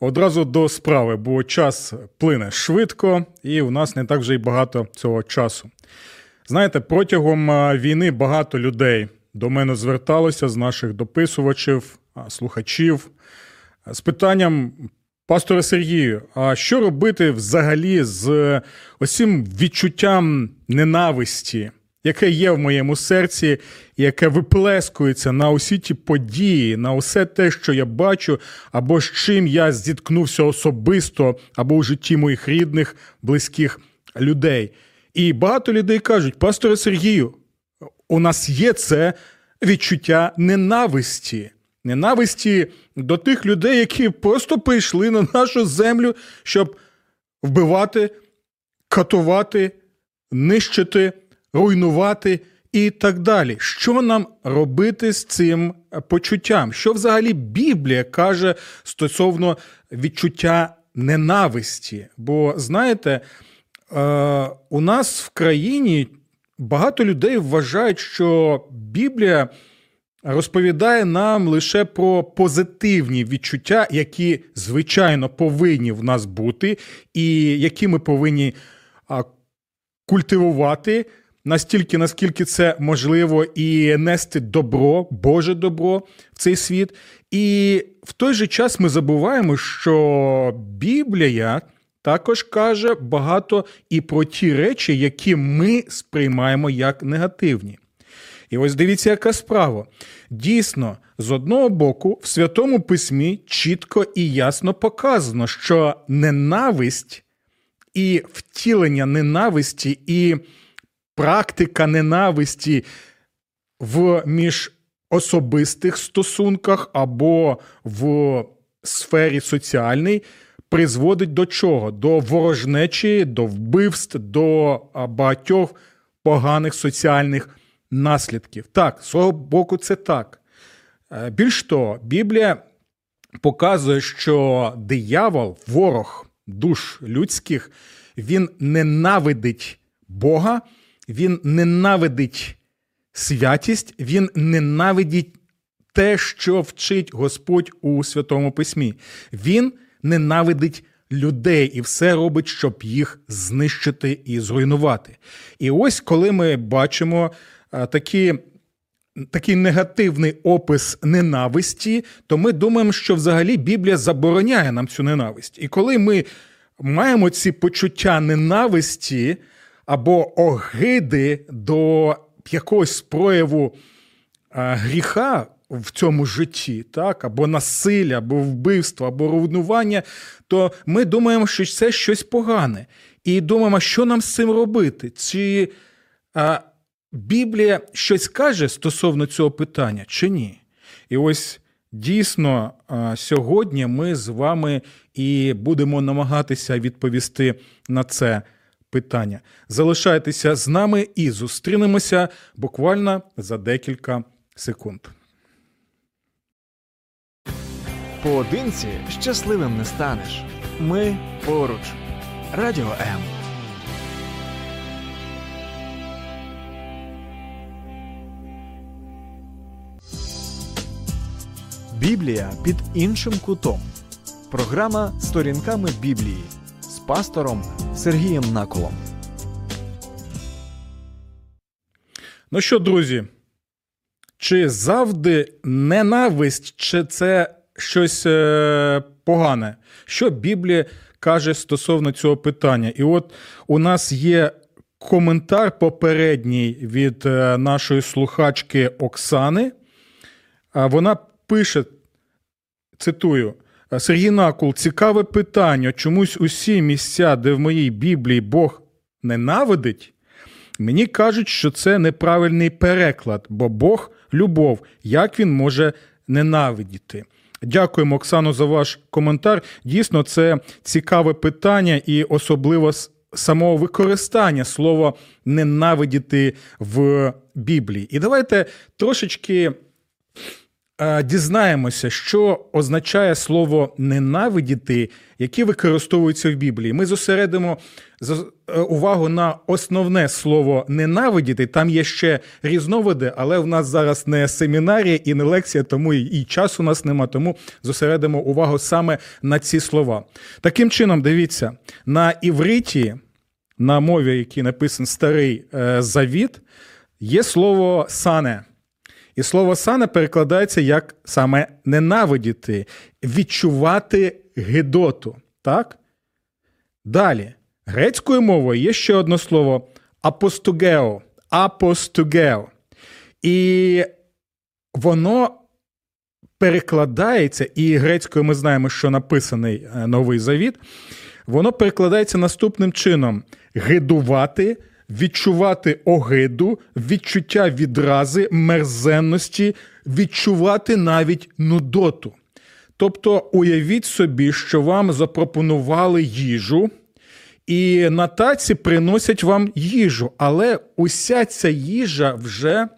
Одразу до справи, бо час плине швидко, і у нас не так вже й багато цього часу. Знаєте, протягом війни багато людей до мене зверталося з наших дописувачів, слухачів з питанням. Пасторе Сергію, а що робити взагалі з усім відчуттям ненависті, яке є в моєму серці, яке виплескується на усі ті події, на усе те, що я бачу, або з чим я зіткнувся особисто, або у житті моїх рідних, близьких людей. І багато людей кажуть: пасторе Сергію, у нас є це відчуття ненависті. Ненависті до тих людей, які просто прийшли на нашу землю, щоб вбивати, катувати, нищити, руйнувати і так далі. Що нам робити з цим почуттям? Що взагалі Біблія каже стосовно відчуття ненависті? Бо знаєте, е, у нас в країні багато людей вважають, що Біблія. Розповідає нам лише про позитивні відчуття, які звичайно повинні в нас бути, і які ми повинні культивувати настільки, наскільки це можливо, і нести добро, Боже добро в цей світ. І в той же час ми забуваємо, що Біблія також каже багато і про ті речі, які ми сприймаємо як негативні. І ось дивіться, яка справа. Дійсно, з одного боку, в Святому Письмі чітко і ясно показано, що ненависть і втілення ненависті, і практика ненависті в міжособистих стосунках або в сфері соціальній призводить до чого? До ворожнечі, до вбивств, до багатьох поганих соціальних наслідків. Так, з свого боку, це так. Е, більш того, Біблія показує, що диявол, ворог душ людських, він ненавидить Бога, він ненавидить святість, він ненавидить те, що вчить Господь у Святому Письмі. Він ненавидить людей і все робить, щоб їх знищити і зруйнувати. І ось коли ми бачимо такі. Такий негативний опис ненависті, то ми думаємо, що взагалі Біблія забороняє нам цю ненависть. І коли ми маємо ці почуття ненависті або огиди до якогось прояву гріха в цьому житті, так, або насилля, або вбивства, або руйнування, то ми думаємо, що це щось погане. І думаємо, що нам з цим робити? Чи а, Біблія щось каже стосовно цього питання, чи ні? І ось дійсно сьогодні ми з вами і будемо намагатися відповісти на це питання. Залишайтеся з нами і зустрінемося буквально за декілька секунд. Поодинці щасливим не станеш. Ми поруч. Радіо М. Біблія під іншим кутом. Програма Сторінками Біблії пастором Сергієм Наколом. Ну що, друзі? Чи завжди ненависть, чи це щось е, погане? Що Біблія каже стосовно цього питання? І от у нас є коментар попередній від е, нашої слухачки Оксани. Вона пише, цитую. Сергій Накул, цікаве питання. Чомусь усі місця, де в моїй Біблії Бог ненавидить, мені кажуть, що це неправильний переклад, бо Бог любов, як він може ненавидіти. Дякуємо, Оксано, за ваш коментар. Дійсно, це цікаве питання і особливо самого використання слова ненавидіти в Біблії. І давайте трошечки дізнаємося, що означає слово ненавидіти, яке використовується в Біблії. Ми зосередимо е, увагу на основне слово ненавидіти. Там є ще різновиди, але в нас зараз не семінарія і не лекція, тому і часу у нас нема. Тому зосередимо увагу саме на ці слова. Таким чином, дивіться, на івриті, на мові, який написаний старий е, завіт, є слово сане. І слово сане перекладається як саме ненавидіти, відчувати гидоту. Так? Далі, грецькою мовою є ще одне слово апостугео. Апостугео. І воно перекладається, і грецькою ми знаємо, що написаний е, Новий Завіт. Воно перекладається наступним чином: гидувати, відчувати огиду, відчуття відрази, мерзенності, відчувати навіть нудоту. Тобто уявіть собі, що вам запропонували їжу, і на таці приносять вам їжу, але уся ця їжа вже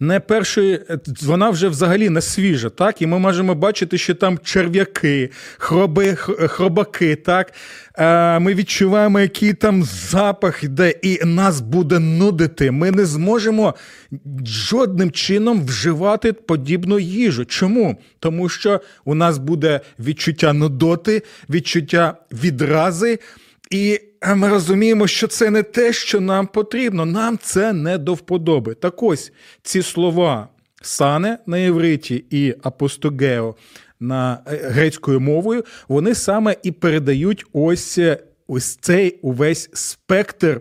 не першої, вона вже взагалі не свіжа, так? І ми можемо бачити, що там черв'яки, хроби, хробаки, так? Е, Ми відчуваємо, який там запах йде, і нас буде нудити. Ми не зможемо жодним чином вживати подібну їжу. Чому? Тому що у нас буде відчуття нудоти, відчуття відрази. І ми розуміємо, що це не те, що нам потрібно. Нам це не до вподоби. Так ось ці слова сане на євриті і апостогео на е, грецькою мовою, вони саме і передають ось е, ось цей увесь спектр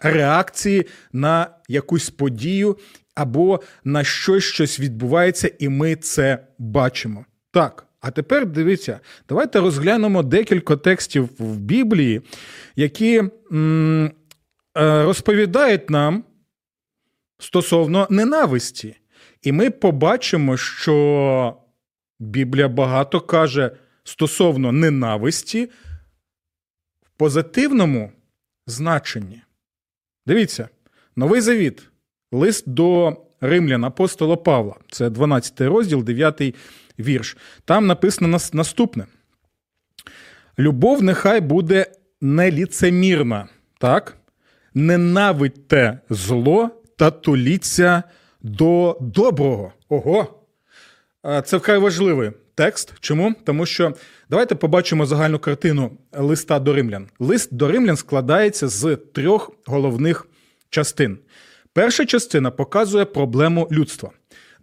реакції на якусь подію або на щось, щось відбувається, і ми це бачимо. Так. А тепер дивіться, давайте розглянемо декілька текстів в Біблії, які е, розповідають нам стосовно ненависті. І ми побачимо, що Біблія багато каже стосовно ненависті в позитивному значенні. Дивіться, новий завіт, лист до римлян апостола Павла, це 12 розділ, 9 вірш. Там написано наступне: Любов нехай буде неліцемірна, так? Ненавидьте зло та туліться до доброго. Ого! Це вкрай важливий текст. Чому? Тому що давайте побачимо загальну картину листа до римлян. Лист до римлян складається з трьох головних частин. Перша частина показує проблему людства.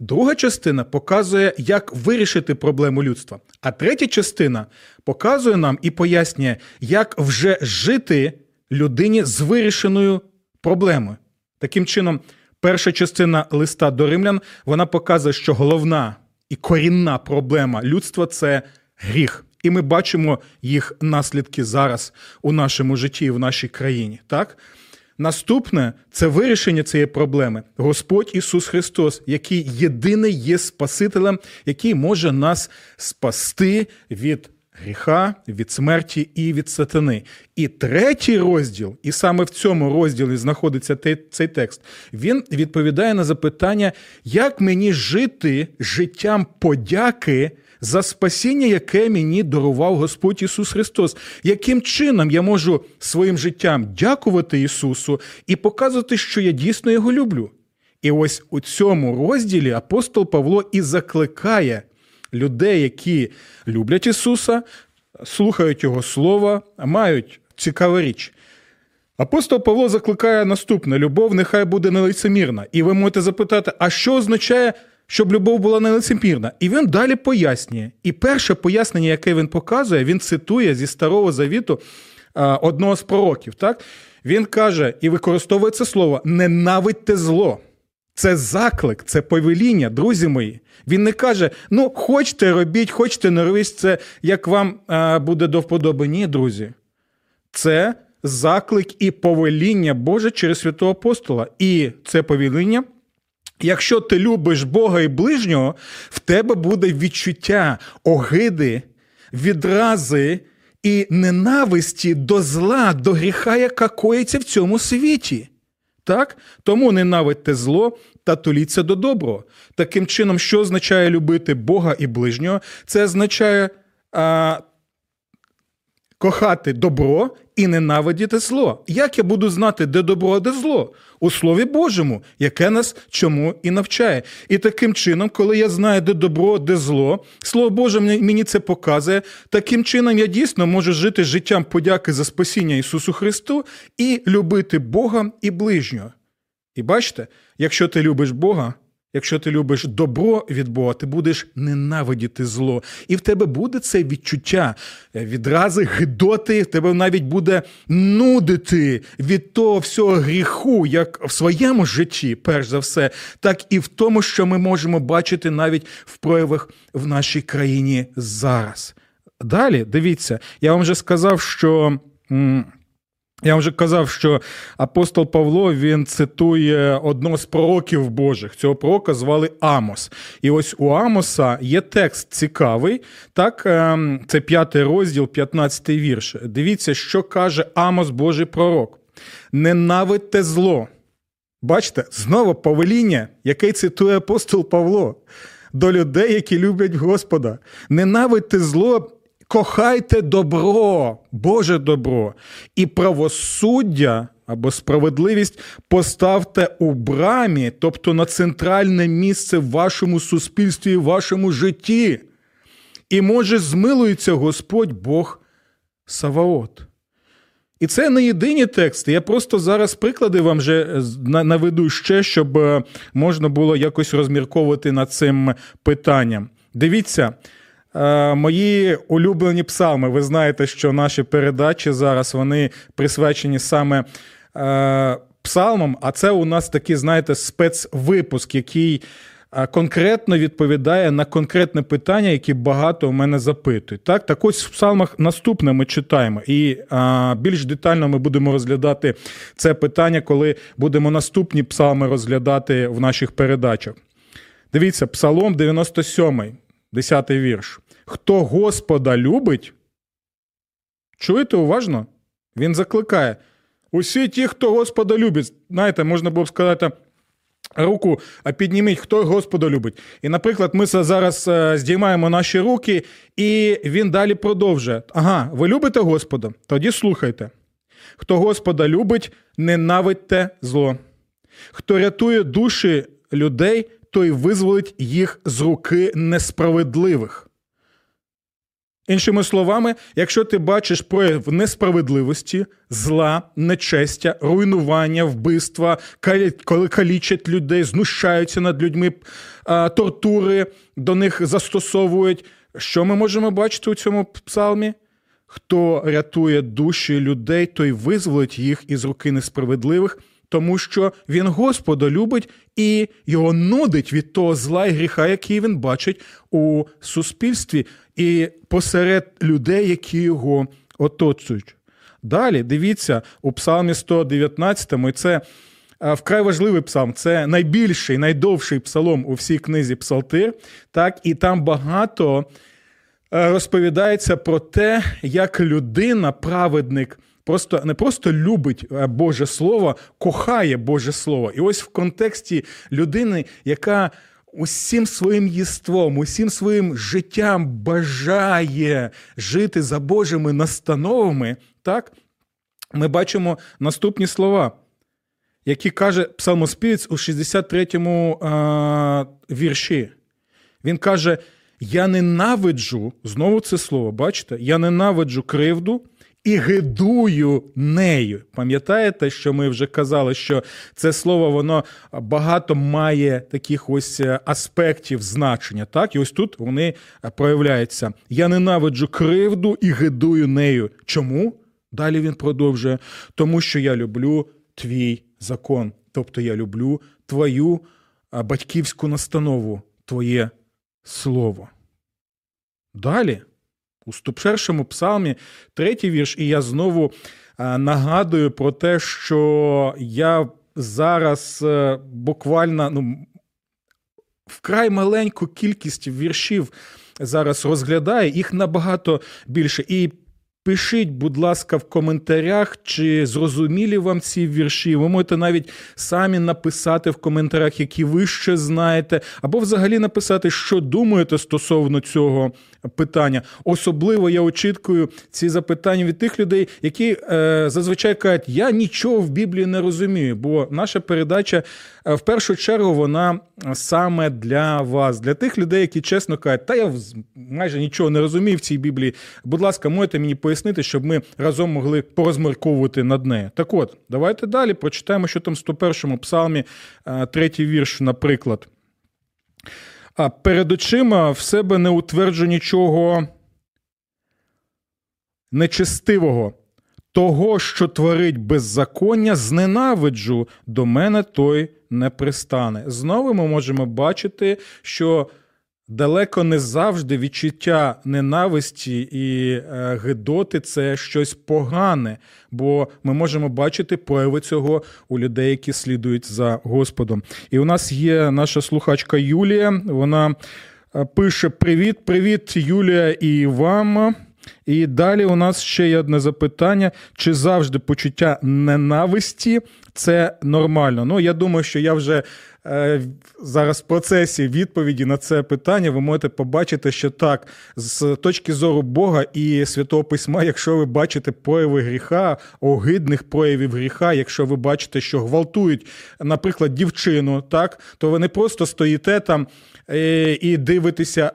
Друга частина показує, як вирішити проблему людства. А третя частина показує нам і пояснює, як вже жити людині з вирішеною проблемою. Таким чином, перша частина листа до римлян вона показує, що головна і корінна проблема людства це гріх. І ми бачимо їх наслідки зараз у нашому житті і в нашій країні. Так? Наступне це вирішення цієї проблеми. Господь Ісус Христос, який єдиний є Спасителем, який може нас спасти від гріха, від смерті і від сатани. І третій розділ, і саме в цьому розділі знаходиться цей текст, він відповідає на запитання, як мені жити життям подяки за спасіння, яке мені дарував Господь Ісус Христос. Яким чином я можу своїм життям дякувати Ісусу і показувати, що я дійсно Його люблю? І ось у цьому розділі апостол Павло і закликає людей, які люблять Ісуса, слухають Його Слова, мають цікаву річ. Апостол Павло закликає наступне: любов нехай буде нелицемірна. І ви можете запитати, а що означає щоб любов була нелицемірна. І він далі пояснює. І перше пояснення, яке він показує, він цитує зі Старого Завіту одного з пророків. Так? Він каже і використовує це слово: ненавидьте зло. Це заклик, це повеління, друзі мої. Він не каже: ну, хочете робіть, хочете не робіть це, як вам буде до вподоби. Ні, друзі. Це заклик і повеління Боже через святого апостола. І це повеління Якщо ти любиш Бога і ближнього, в тебе буде відчуття огиди, відрази і ненависті до зла, до гріха, яка коїться в цьому світі. Так? Тому ненавидьте зло та толіться до доброго. Таким чином, що означає любити Бога і ближнього? Це означає а, кохати добро і ненавидіти зло. Як я буду знати, де добро, а де зло? У Слові Божому, яке нас чому і навчає. І таким чином, коли я знаю, де добро, де зло, Слово Боже мені це показує. Таким чином, я дійсно можу жити життям подяки за спасіння Ісусу Христу і любити Бога і ближнього. І бачите, якщо ти любиш Бога, Якщо ти любиш добро від Бога, ти будеш ненавидіти зло. І в тебе буде це відчуття е, відрази, гидоти, в тебе навіть буде нудити від того всього гріху, як в своєму житті, перш за все, так і в тому, що ми можемо бачити навіть в проявах в нашій країні зараз. Далі, дивіться, я вам вже сказав, що. Я вже казав, що апостол Павло він цитує одного з пророків Божих. Цього пророка звали Амос. І ось у Амоса є текст цікавий. Так, ем, це п'ятий розділ, 15 вірш. Дивіться, що каже Амос Божий пророк: ненавидьте зло. Бачите, знову повеління, яке цитує апостол Павло. До людей, які люблять Господа. Ненавидьте зло кохайте добро, Боже добро, і правосуддя або справедливість поставте у брамі, тобто на центральне місце в вашому суспільстві, в вашому житті. І може змилується Господь Бог Саваот. І це не єдині тексти. Я просто зараз приклади вам вже наведу ще, щоб е, можна було якось розмірковувати над цим питанням. Дивіться, Е, мої улюблені псалми. Ви знаєте, що наші передачі зараз вони присвячені саме е, псалмам, а це у нас такий, знаєте, спецвипуск, який. Е, конкретно відповідає на конкретне питання, які багато у мене запитують. Так, так ось в псалмах наступне ми читаємо, і більш детально ми будемо розглядати це питання, коли будемо наступні псалми розглядати в наших передачах. Дивіться, псалом 97. Десятий вірш. Хто Господа любить, чуєте уважно? Він закликає. Усі ті, хто Господа любить, знаєте, можна було б сказати. Руку підніміть, хто Господа любить. І, наприклад, ми зараз е, здіймаємо наші руки, і він далі продовжує. Ага, ви любите Господа? Тоді слухайте. Хто Господа любить, ненавидьте зло. Хто рятує душі людей, той визволить їх з руки несправедливих. Іншими словами, якщо ти бачиш прояв несправедливості, зла, нечестя, руйнування, вбивства, коли калічать людей, знущаються над людьми, тортури до них застосовують, що ми можемо бачити у цьому псалмі? Хто рятує душі людей, той визволить їх із руки несправедливих тому що він Господа любить і його нудить від того зла і гріха, який він бачить у суспільстві і посеред людей, які його оточують. Далі дивіться у Псалмі 119, і це вкрай важливий псалм, це найбільший, найдовший псалом у всій книзі Псалтир. Так, І там багато розповідається про те, як людина, праведник просто не просто любить Боже Слово, кохає Боже Слово. І ось в контексті людини, яка усім своїм єством, усім своїм життям бажає жити за Божими настановами, так, ми бачимо наступні слова. Які каже псалмоспівець у 63-му а, вірші. Він каже: Я ненавиджу, знову це слово, бачите? Я ненавиджу кривду і гидую нею. Пам'ятаєте, що ми вже казали, що це слово воно багато має таких ось е, аспектів значення. Так, і ось тут вони е, проявляються. Я ненавиджу кривду і гидую нею. Чому? Далі він продовжує, тому що я люблю твій закон, тобто я люблю твою е, батьківську настанову, твоє слово. Далі у 101 псалмі, третій вірш, і я знову е, нагадую про те, що я зараз е, буквально ну, вкрай маленьку кількість віршів зараз розглядаю, їх набагато більше. І Пишіть, будь ласка, в коментарях, чи зрозумілі вам ці вірші. Ви можете навіть самі написати в коментарях, які ви ще знаєте, або взагалі написати, що думаєте стосовно цього питання. Особливо я очікую ці запитання від тих людей, які е, зазвичай кажуть, я нічого в Біблії не розумію, бо наша передача е, в першу чергу вона саме для вас, для тих людей, які чесно кажуть, та я майже нічого не розумію в цій Біблії. Будь ласка, можете мені пояснити, щоб ми разом могли порозмірковувати над нею. Так от, давайте далі прочитаємо, що там в 101-му псалмі, е, третій вірш, наприклад. А перед очима в себе не утверджу нічого нечестивого. Того, що творить беззаконня, зненавиджу, до мене той не пристане. Знову ми можемо бачити, що далеко не завжди відчуття ненависті і е, гидоти це щось погане, бо ми можемо бачити прояви цього у людей, які слідують за Господом. І у нас є наша слухачка Юлія. Вона е, пише: Привіт, привіт, Юлія, і вам. І далі у нас ще є одне запитання: чи завжди почуття ненависті це нормально? Ну, я думаю, що я вже зараз в процесі відповіді на це питання ви можете побачити, що так, з точки зору Бога і Святого Письма, якщо ви бачите прояви гріха, огидних проявів гріха, якщо ви бачите, що гвалтують, наприклад, дівчину, так, то ви не просто стоїте там. Е, і дивитеся,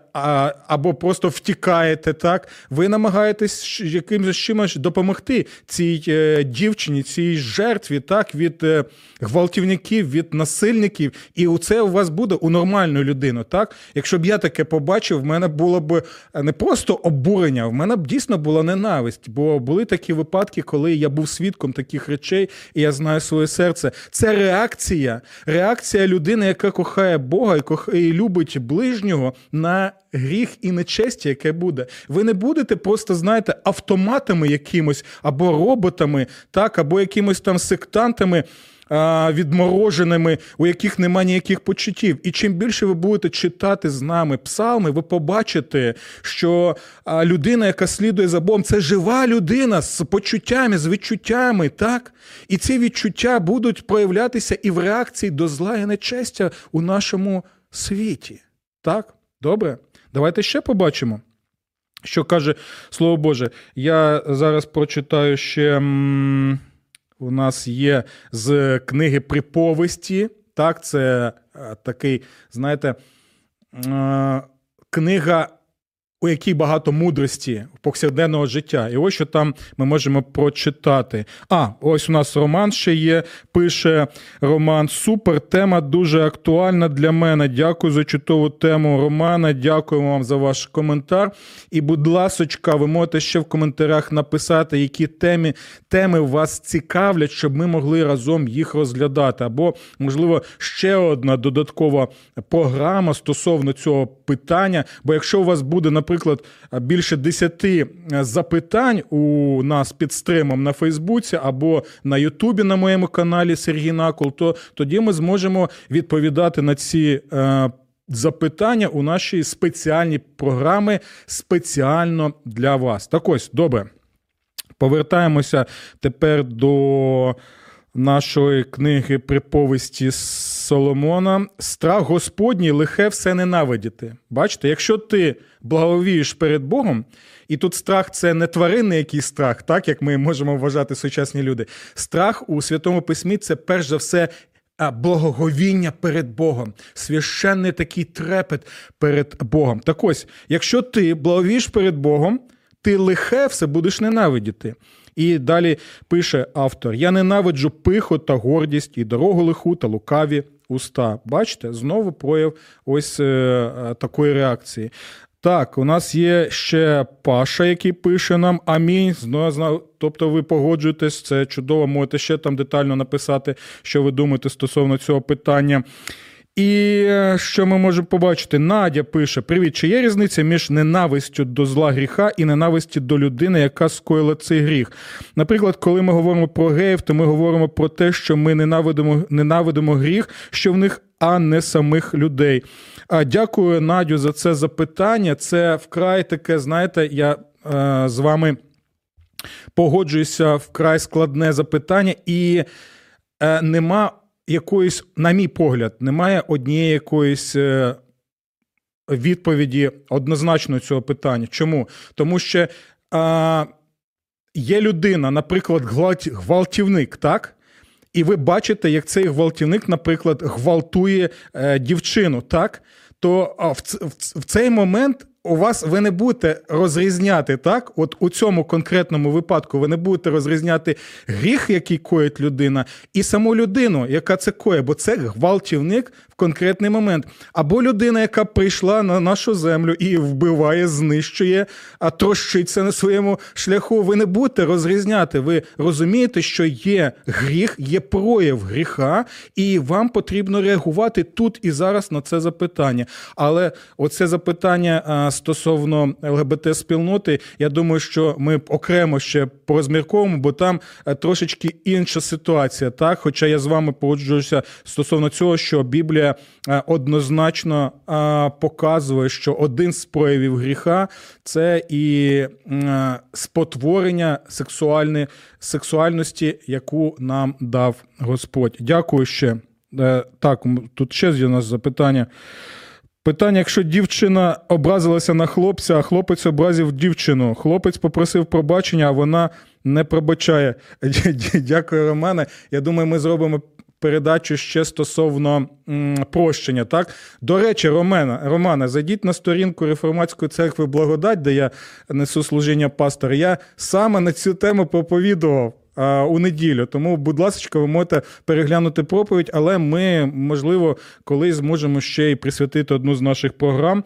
або просто втікаєте, так? Ви намагаєтесь якимось чимось допомогти цій е, дівчині, цій жертві, так? Від е, гвалтівників, від насильників, і у це у вас буде у нормальної людини. Так, якщо б я таке побачив, в мене було б не просто обурення, в мене б дійсно була ненависть, бо були такі випадки, коли я був свідком таких речей, і я знаю своє серце. Це реакція, реакція людини, яка кохає Бога і кохає і любить ближнього на гріх і нечесті, яке буде. Ви не будете просто, знаєте, автоматами якимось або роботами, так, або якимось там сектантами. Відмороженими, у яких немає ніяких почуттів. І чим більше ви будете читати з нами псалми, ви побачите, що людина, яка слідує за Богом, це жива людина з почуттями, з відчуттями, так? І ці відчуття будуть проявлятися і в реакції до зла і нечестя у нашому світі. Так? Добре? Давайте ще побачимо. Що каже Слово Боже. Я зараз прочитаю ще. У нас є з книги приповісті. Так, це е, такий, знаєте, е, книга у якій багато мудрості повсякденного життя. І ось що там ми можемо прочитати. А, ось у нас Роман ще є. Пише Роман: Супер, тема дуже актуальна для мене. Дякую за чутову тему Романа. Дякуємо вам за ваш коментар. І, будь ласочка, ви можете ще в коментарях написати, які теми, теми вас цікавлять, щоб ми могли разом їх розглядати. Або, можливо, ще одна додаткова програма стосовно цього питання. Бо якщо у вас буде, наприклад, наприклад, більше десяти е, запитань у нас під стримом на Фейсбуці або на Ютубі на моєму каналі Сергій Накол, то тоді ми зможемо відповідати на ці. Е, запитання у нашій спеціальній програми спеціально для вас. Так ось добре. Повертаємося тепер до нашої книги приповісті Соломона. Страх Господній лихе все ненавидіти. Бачите, якщо ти благовієш перед Богом, і тут страх це не тваринний якийсь страх, так як ми можемо вважати сучасні люди. Страх у Святому Письмі це перш за все. Благоговіння перед Богом, священний такий трепет перед Богом. Так ось, якщо ти благовієш перед Богом, ти лихе все будеш ненавидіти. І далі пише автор: Я ненавиджу пиху та гордість, і дорогу лиху та лукаві уста. Бачите, знову прояв ось е, е, такої реакції. Так, у нас є ще Паша, який пише нам Амінь. Знову, тобто ви погоджуєтесь, це чудово, можете ще там детально написати, що ви думаєте стосовно цього питання. І е, що ми можемо побачити? Надя пише: Привіт, чи є різниця між ненавистю до зла гріха і ненависті до людини, яка скоїла цей гріх? Наприклад, коли ми говоримо про геїв, то ми говоримо про те, що ми ненавидимо, ненавидимо гріх, що в них, а не самих людей. А Дякую, Надю, за це запитання. Це вкрай таке, знаєте, я е, з вами погоджуюся вкрай складне запитання, і е, нема якоїсь, на мій погляд, немає однієї якоїсь. Е, відповіді однозначно цього питання. Чому? Тому що а, є людина, наприклад, гвалтівник, так? І ви бачите, як цей гвалтівник, наприклад, гвалтує е, дівчину, так? То в, в, в цей момент у вас ви не будете розрізняти так, от у цьому конкретному випадку ви не будете розрізняти гріх, який коїть людина, і саму людину, яка це коє, бо це гвалтівник в конкретний момент. Або людина, яка прийшла на нашу землю і вбиває, знищує, а трощиться на своєму шляху. Ви не будете розрізняти. Ви розумієте, що є гріх, є прояв гріха, і вам потрібно реагувати тут і зараз на це запитання. Але оце запитання стосовно ЛГБТ-спільноти, я думаю, що ми окремо ще порозмірковуємо, бо там е, трошечки інша ситуація. Так, хоча я з вами погоджуюся стосовно цього, що Біблія е, однозначно е, показує, що один з проявів гріха це і спотворення сексуальної сексуальності, яку нам дав Господь. Дякую ще. Так, тут ще є у нас запитання. Питання: якщо дівчина образилася на хлопця, а хлопець образив дівчину. Хлопець попросив пробачення, а вона не пробачає. Дякую, Романе. Я думаю, ми зробимо. Передачу ще стосовно прощення. Так, до речі, Романа, Романа, зайдіть на сторінку Реформатської церкви Благодать, де я несу служіння пастора. Я саме на цю тему проповідував у неділю. Тому, будь ласка, ви можете переглянути проповідь, але ми, можливо, колись зможемо ще й присвятити одну з наших програм.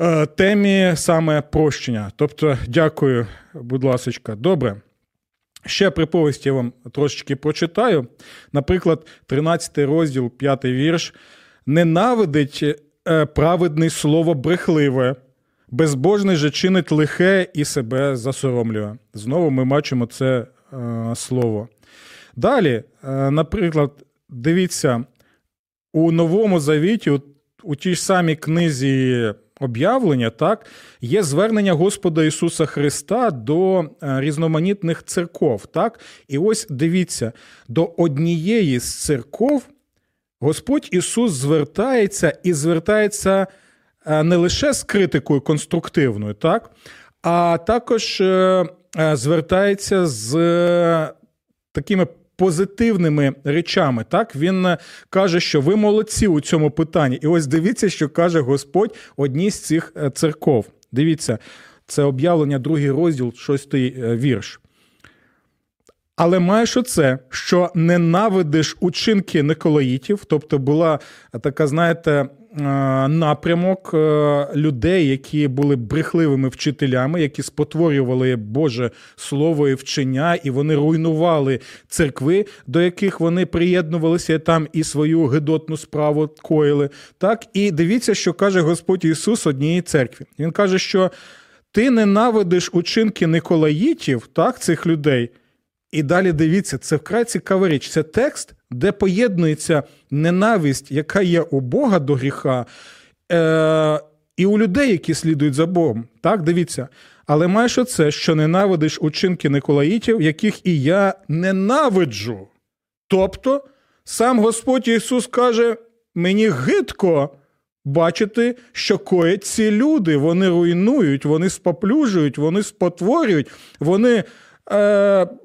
Е, темі саме прощення. Тобто, дякую, будь ласка. Добре. Ще приповісті я вам трошечки прочитаю. Наприклад, 13 розділ, 5 вірш. Ненавидить е, праведний слово брехливе, безбожний же чинить лихе і себе засоромлює. Знову ми бачимо це Е, слово. Далі, е, наприклад, дивіться, у Новому Завіті, у, тій ж самій книзі об'явлення, так, є звернення Господа Ісуса Христа до е, різноманітних церков. Так? І ось дивіться, до однієї з церков Господь Ісус звертається і звертається не лише з критикою конструктивною, так, а також Е, звертається з е, такими позитивними речами. Так він е, каже, що ви молодці у цьому питанні. І ось дивіться, що каже Господь одній з цих церков. Дивіться, це об'явлення, другий розділ, шостий вірш. Але маєш оце, що ненавидиш учинки Николаїтів, тобто була така, знаєте, Е, напрямок е, людей, які були брехливими вчителями, які спотворювали Боже слово і вчення, і вони руйнували церкви, до яких вони приєднувалися там і свою гидотну справу коїли. Так, і дивіться, що каже Господь Ісус однієї церкві. Він каже, що ти ненавидиш учинки Николаїтів, так, цих людей. І далі дивіться, це вкрай цікава річ. Це текст, де поєднується ненависть, яка є у Бога до гріха, е- і у людей, які слідують за Богом. Так, дивіться. Але маєш оце, що ненавидиш учинки Николаїтів, яких і я ненавиджу. Тобто, сам Господь Ісус каже: мені гидко бачити, що коять ці люди. Вони руйнують, вони споплюжують, вони спотворюють, вони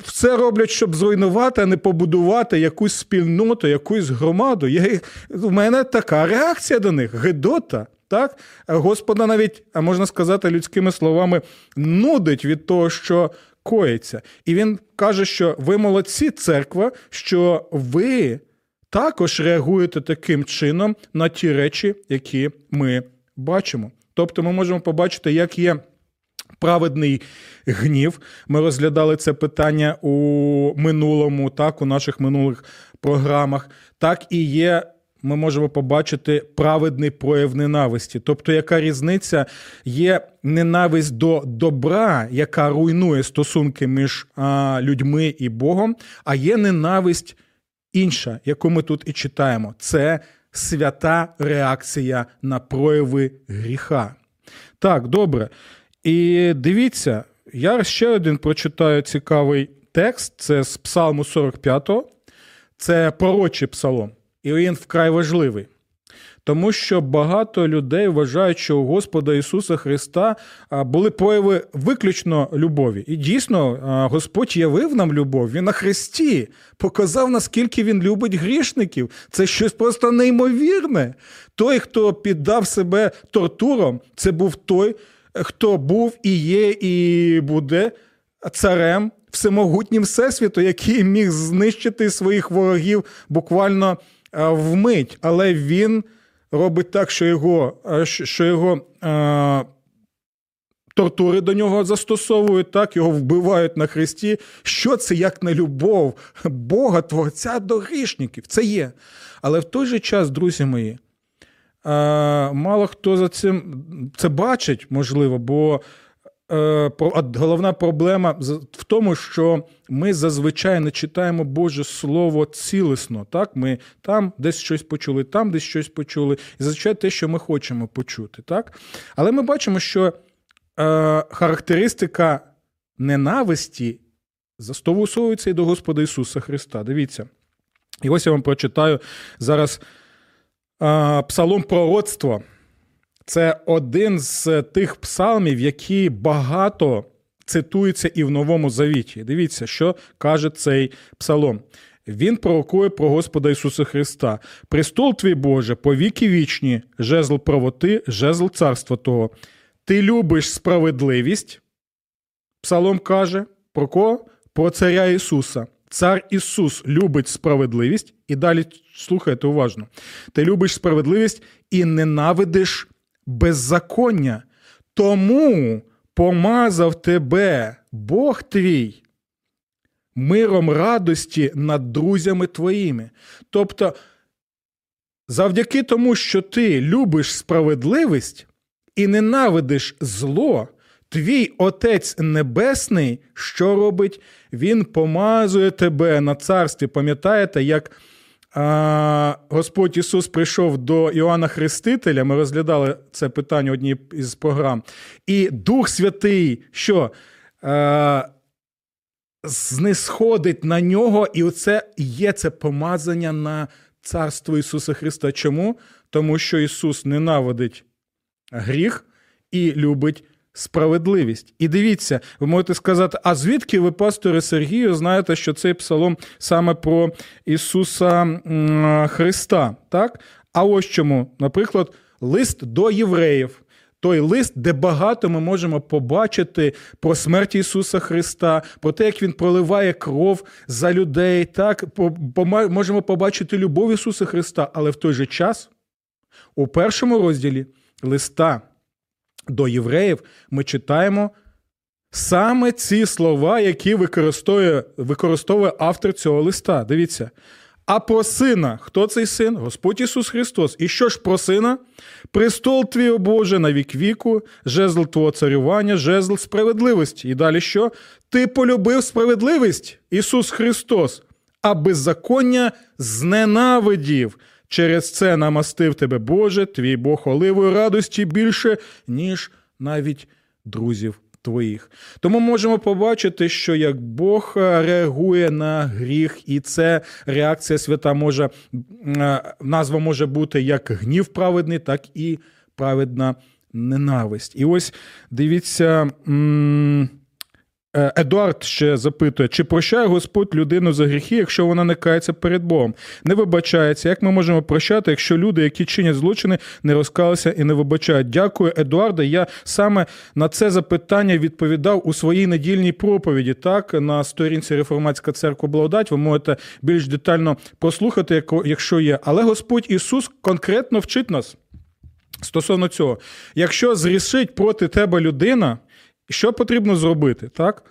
все роблять, щоб зруйнувати, а не побудувати якусь спільноту, якусь громаду. Є, У мене така реакція до них гидота. Так? Господа навіть, а можна сказати, людськими словами, нудить від того, що коїться. І він каже, що ви молодці, церква, що ви також реагуєте таким чином на ті речі, які ми бачимо. Тобто ми можемо побачити, як є праведний гнів. Ми розглядали це питання у минулому, так, у наших минулих програмах. Так і є. Ми можемо побачити праведний прояв ненависті. Тобто, яка різниця є ненависть до добра, яка руйнує стосунки між а, людьми і Богом, а є ненависть інша, яку ми тут і читаємо. Це свята реакція на прояви гріха. Так, добре. І дивіться, я ще один прочитаю цікавий текст: це з Псалму 45, го це пророчий псалом, і він вкрай важливий. Тому що багато людей вважають, що у Господа Ісуса Христа були прояви виключно любові. І дійсно, Господь явив нам любов. Він на Христі показав, наскільки Він любить грішників. Це щось просто неймовірне. Той, хто піддав себе тортурам, це був той, хто був і є, і буде царем всемогутнім всесвіту, який міг знищити своїх ворогів буквально вмить. Але він робить так, що його що його е, тортури до нього застосовують, так, його вбивають на хресті. Що це як не любов Бога, Творця до грішників? Це є. Але в той же час, друзі мої, е, мало хто за цим це бачить, можливо, бо Е, головна проблема в тому, що ми зазвичай не читаємо Боже Слово цілісно. Так? Ми там десь щось почули, там десь щось почули, і зазвичай те, що ми хочемо почути. Так? Але ми бачимо, що е, характеристика ненависті застосовується і до Господа Ісуса Христа. Дивіться. І ось я вам прочитаю зараз е, псалом пророцтва. Це один з тих псалмів, які багато цитуються і в Новому Завіті. Дивіться, що каже цей псалом. Він пророкує про Господа Ісуса Христа. Престол твій Боже, повіки вічні, жезл правоти, жезл царства Того. Ти любиш справедливість. Псалом каже про кого? Про царя Ісуса. Цар Ісус любить справедливість. І далі слухайте уважно. Ти любиш справедливість і ненавидиш беззаконня. Тому помазав тебе Бог твій миром радості над друзями твоїми. Тобто, завдяки тому, що ти любиш справедливість і ненавидиш зло, твій Отець Небесний, що робить? Він помазує тебе на царстві. Пам'ятаєте, як Господь Ісус прийшов до Іоанна Хрестителя. Ми розглядали це питання одній із програм. І Дух Святий, що знисходить на нього, і оце є це помазання на царство Ісуса Христа. Чому? Тому що Ісус ненавидить гріх і любить справедливість. І дивіться, ви можете сказати, а звідки ви, пасторе Сергію, знаєте, що цей псалом саме про Ісуса Христа? Так? А ось чому, наприклад, лист до євреїв. Той лист, де багато ми можемо побачити про смерть Ісуса Христа, про те, як Він проливає кров за людей, так можемо побачити любов Ісуса Христа, але в той же час у першому розділі листа до євреїв ми читаємо саме ці слова, які використовує, використовує автор цього листа. Дивіться. А про сина, хто цей син? Господь Ісус Христос. І що ж про сина? Престол твій, о Боже, на вік віку, жезл твого царювання, жезл справедливості. І далі що? Ти полюбив справедливість, Ісус Христос, а беззаконня зненавидів. Через це намастив тебе, Боже, твій Бог оливою радості більше, ніж навіть друзів твоїх. Тому можемо побачити, що як Бог реагує на гріх, і це реакція свята може назва може бути як гнів праведний, так і праведна ненависть. І ось дивіться. Е, Едуард ще запитує, чи прощає Господь людину за гріхи, якщо вона не кається перед Богом? Не вибачається. Як ми можемо прощати, якщо люди, які чинять злочини, не розкалися і не вибачають? Дякую, Едуарде. Я саме на це запитання відповідав у своїй недільній проповіді. Так, на сторінці Реформатська церква Благодать. Ви можете більш детально послухати, якщо є. Але Господь Ісус конкретно вчить нас стосовно цього. Якщо зрішить проти тебе людина. Що потрібно зробити? так?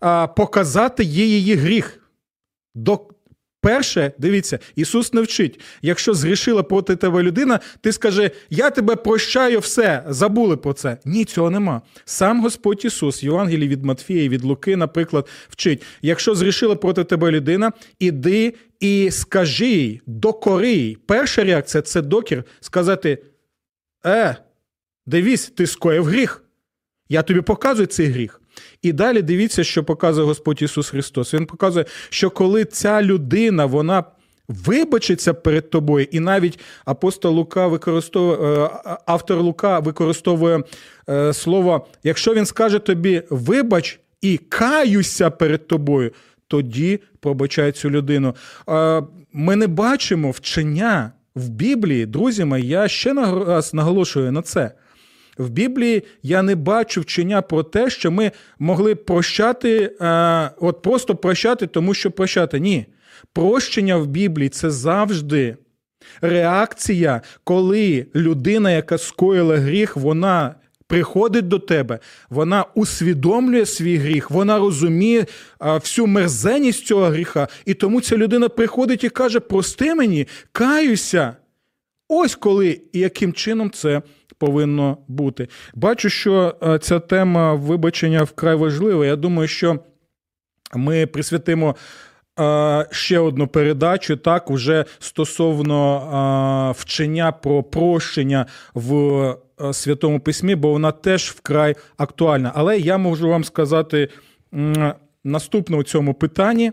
А, Показати їй її гріх. Перше, дивіться, Ісус не вчить. Якщо згрішила проти тебе людина, ти скажи, я тебе прощаю все, забули про це. Ні, цього нема. Сам Господь Ісус, Євангелій від Матфія від Луки, наприклад, вчить: якщо згрішила проти тебе людина, іди і скажи їй, докори їй. Перша реакція це докір, сказати: Е, дивись, ти скоїв гріх. Я тобі показую цей гріх. І далі дивіться, що показує Господь Ісус Христос. Він показує, що коли ця людина, вона вибачиться перед тобою, і навіть апостол Лука використовує, е, автор Лука використовує е, слово, якщо він скаже тобі вибач і каюся перед тобою, тоді пробачає цю людину. Е, ми не бачимо вчення в Біблії, друзі мої, я ще раз наголошую на це. В Біблії я не бачу вчення про те, що ми могли прощати, е, от просто прощати, тому що прощати. Ні. Прощення в Біблії це завжди реакція, коли людина, яка скоїла гріх, вона. Приходить до тебе, вона усвідомлює свій гріх, вона розуміє а, всю мерзеність цього гріха, і тому ця людина приходить і каже: Прости мені, каюся. Ось коли і яким чином це повинно бути. Бачу, що е, ця тема вибачення вкрай важлива. Я думаю, що ми присвятимо. Е, ще одну передачу, так, уже стосовно е, вчення про прощення в Святому Письмі, бо вона теж вкрай актуальна. Але я можу вам сказати наступне у цьому питанні: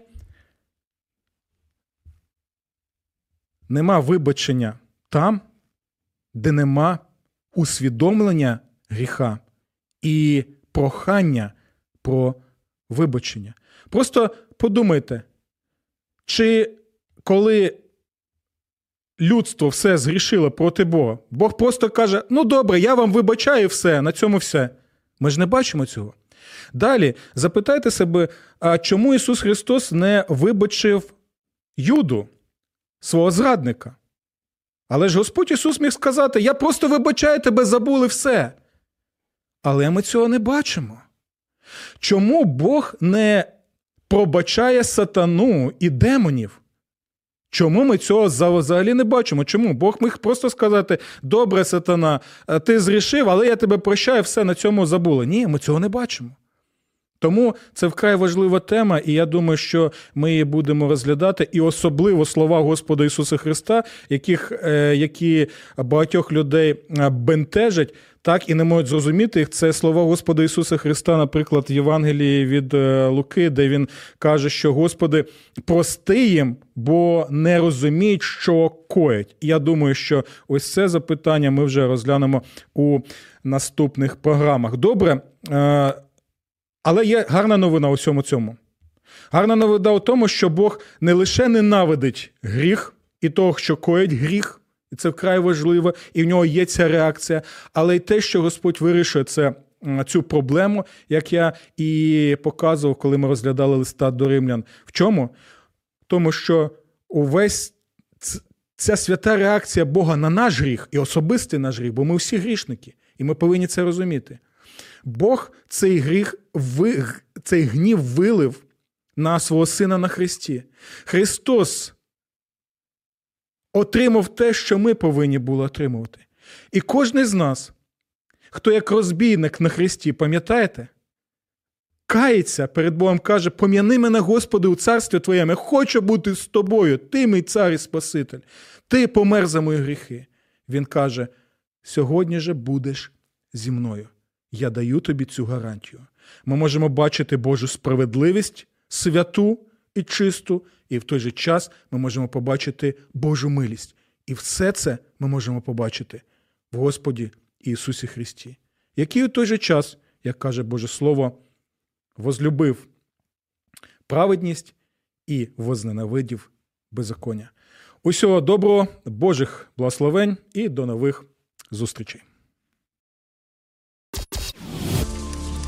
нема вибачення там, де нема усвідомлення гріха і прохання про вибачення. Просто подумайте, чи коли людство все згрішило проти Бога, Бог просто каже: ну добре, я вам вибачаю все, на цьому все. Ми ж не бачимо цього. Далі запитайте себе, а чому Ісус Христос не вибачив Юду, свого зрадника? Але ж Господь Ісус міг сказати: Я просто вибачаю тебе, забули все. Але ми цього не бачимо. Чому Бог не пробачає сатану і демонів? Чому ми цього взагалі не бачимо? Чому? Бог міг просто сказати: добре, сатана, ти зрішив, але я тебе прощаю, все на цьому забули. Ні, ми цього не бачимо. Тому це вкрай важлива тема, і я думаю, що ми її будемо розглядати, і особливо слова Господа Ісуса Христа, яких, е, які багатьох людей е, бентежать, так і не можуть зрозуміти їх. Це слова Господа Ісуса Христа, наприклад, в Євангелії від е, Луки, де він каже, що Господи, прости їм, бо не розуміють, що коять. Я думаю, що ось це запитання ми вже розглянемо у наступних програмах. Добре. Але є гарна новина у всьому цьому. Гарна новина у тому, що Бог не лише ненавидить гріх і того, що коїть гріх, і це вкрай важливо, і в нього є ця реакція, але й те, що Господь вирішує це, цю проблему, як я і показував, коли ми розглядали листа до римлян. В чому? Тому що увесь ця свята реакція Бога на наш гріх і особистий наш гріх, бо ми всі грішники, і ми повинні це розуміти. Бог цей гріх, цей гнів вилив на свого Сина на Христі. Христос отримав те, що ми повинні були отримувати. І кожен з нас, хто як розбійник на Христі, пам'ятаєте? Кається перед Богом каже: пом'яни мене, Господи, у царстві Твоєму, хочу бути з тобою, ти мій цар і Спаситель, ти помер за мої гріхи. Він каже: сьогодні же будеш зі мною. Я даю тобі цю гарантію. Ми можемо бачити Божу справедливість, святу і чисту, і в той же час ми можемо побачити Божу милість. І все це ми можемо побачити в Господі Ісусі Христі, який у той же час, як каже Боже Слово, возлюбив праведність і возненавидів беззаконня. Усього доброго, Божих благословень і до нових зустрічей.